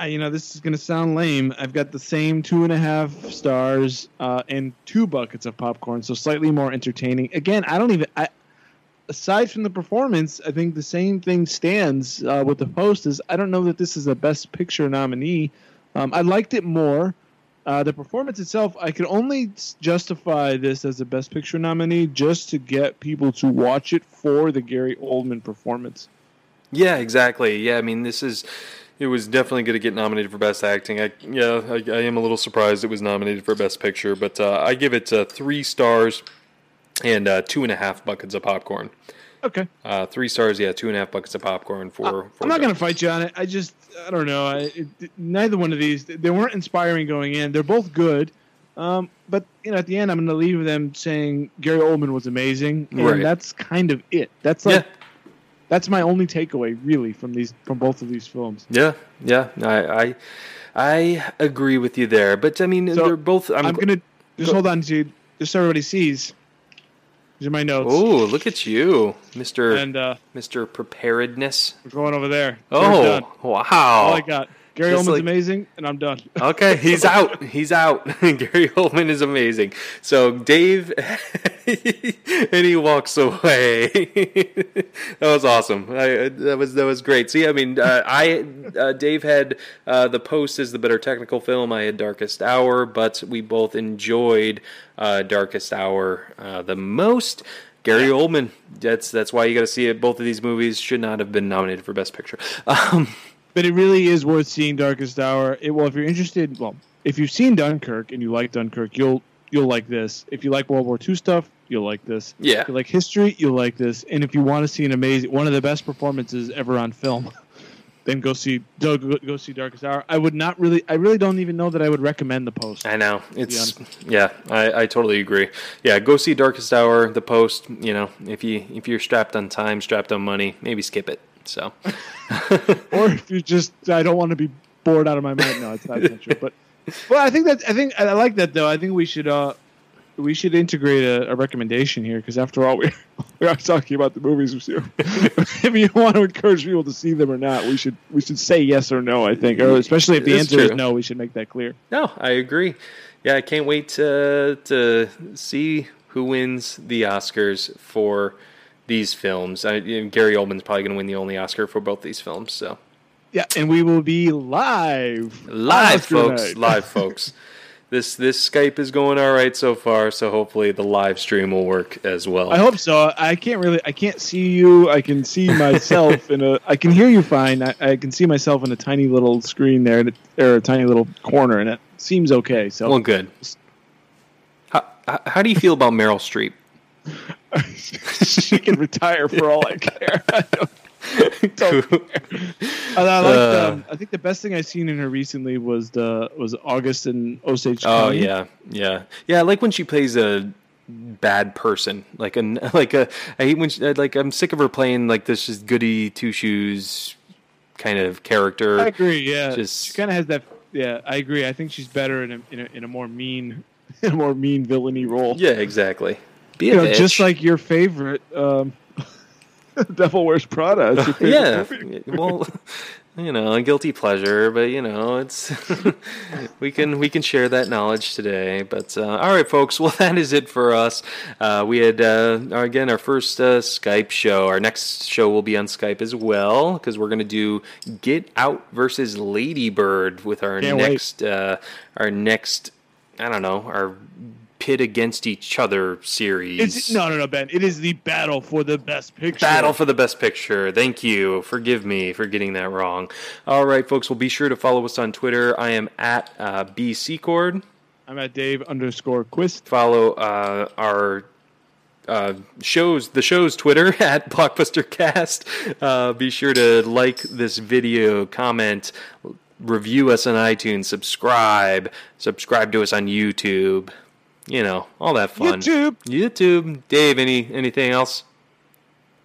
I, you know, this is going to sound lame. I've got the same two and a half stars uh, and two buckets of popcorn, so slightly more entertaining. Again, I don't even. I, aside from the performance, I think the same thing stands uh, with the post. Is I don't know that this is a Best Picture nominee. Um, I liked it more. Uh, the performance itself, I could only justify this as a Best Picture nominee just to get people to watch it for the Gary Oldman performance. yeah exactly yeah i mean this is it was definitely going to get nominated for best acting i yeah I, I am a little surprised it was nominated for best picture but uh, i give it uh, three stars and uh, two and a half buckets of popcorn Okay. uh, three stars yeah two and a half buckets of popcorn for, for Uh, I'm not going to fight you on it. I just, I don't know. I, it, neither one of these, they weren't inspiring going in. They're both good. Um, but, you know, at the end, I'm going to leave them saying Gary Oldman was amazing. And Right. that's kind of it. That's like, Yeah. that's my only takeaway, really, from these, from both of these films. Yeah, yeah, I, I, I agree with you there. But I mean, So, they're both. I'm, I'm, going to, just hold on to, just so everybody sees. These are my notes. Oh, look at you, Mister And uh, Mister Preparedness. we're going over there. Oh, wow! All I got. Gary Just Oldman's like- amazing, and I'm done. Okay, he's out. He's out. Gary Oldman is amazing. So Dave, and he walks away. that was awesome. I, that was that was great. See, I mean, uh, I uh, Dave had uh, the post is the better technical film. I had Darkest Hour, but we both enjoyed uh, Darkest Hour uh, the most. Gary Oldman. That's that's why you got to see it. Both of these movies should not have been nominated for Best Picture. Um, But it really is worth seeing Darkest Hour. It, well, if you're interested, well, if you've seen Dunkirk and you like Dunkirk, you'll you'll like this. If you like World War II stuff, you'll like this. Yeah. If you like history, you'll like this. And if you want to see an amazing, one of the best performances ever on film, then go see go, go see Darkest Hour. I would not really, I really don't even know that I would recommend the post. I know it's yeah. I, I totally agree. Yeah, go see Darkest Hour, The Post. You know, if you if you're strapped on time, strapped on money, maybe skip it. So or if you just, I don't want to be bored out of my mind. No, it's not, it's not true. But well, I think that I think I like that though. I think we should uh we should integrate a, a recommendation here because after all, we we are talking about the movies. we see. if you want to encourage people to see them or not, we should we should say yes or no. I think, or especially if the answer is no, we should make that clear. no, I agree. Yeah, I can't wait to to see who wins the Oscars for these films. I, you know, Gary Oldman's probably going to win the only Oscar for both these films. So Yeah, and we will be live, live, folks, live, folks. This this Skype is going all right so far. So hopefully the live stream will work as well. I hope so. I can't really. I can't see you. I can see myself in a. I can hear you fine. I, I can see myself in a tiny little screen there, or a tiny little corner, and it seems okay. So well, good. How, how, how do you feel about Meryl Streep? she can retire for all I care. I don't, don't care. And I, liked, Uh. um, I think the best thing I've seen in her recently was the was August and Osage Oh County. yeah, yeah, yeah. I like when she plays a bad person, like a like a. I hate when she, like I'm sick of her playing like this just goody two shoes kind of character. I agree. Yeah, Just- she kind of has that. Yeah, I agree. I think she's better in a in a, in a more mean, in a more mean villainy role. Yeah, exactly. Be you know, bitch. just like your favorite um, Devil Wears Prada. It's your favorite yeah. movie. well, you know, a guilty pleasure, but you know, it's we can we can share that knowledge today. But uh, all right, folks. Well, that is it for us. Uh, we had uh, our- again our first uh, Skype show. Our next show will be on Skype as well because we're going to do Get Out versus Lady Bird with our Can't next uh, our next I don't know our pit against each other series. It's, no, no, no, Ben. It is the battle for the best picture. Battle for the Best Picture. Thank you. Forgive me for getting that wrong. All right, folks. Well, be sure to follow us on Twitter. I am at uh, bccord. I'm at Dave underscore Quist. Follow uh, our uh, shows the show's Twitter at BlockbusterCast. Uh, be sure to like this video, comment, review us on iTunes, subscribe, subscribe to us on YouTube. You know, all that fun. YouTube. YouTube. Dave, any anything else?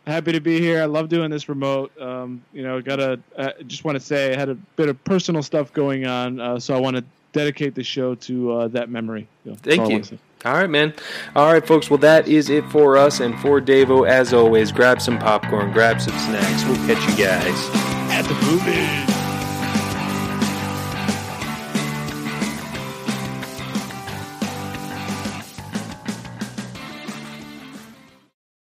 Happy to be here. I love doing this remote. Um, you know, gotta uh, just want to say I had a bit of personal stuff going on, uh, so I want to dedicate the show to uh, that memory. So, Thank you. All right, man. All right, folks. Well, that is it for us and for Davo. As always, grab some popcorn, grab some snacks. We'll catch you guys at the movies.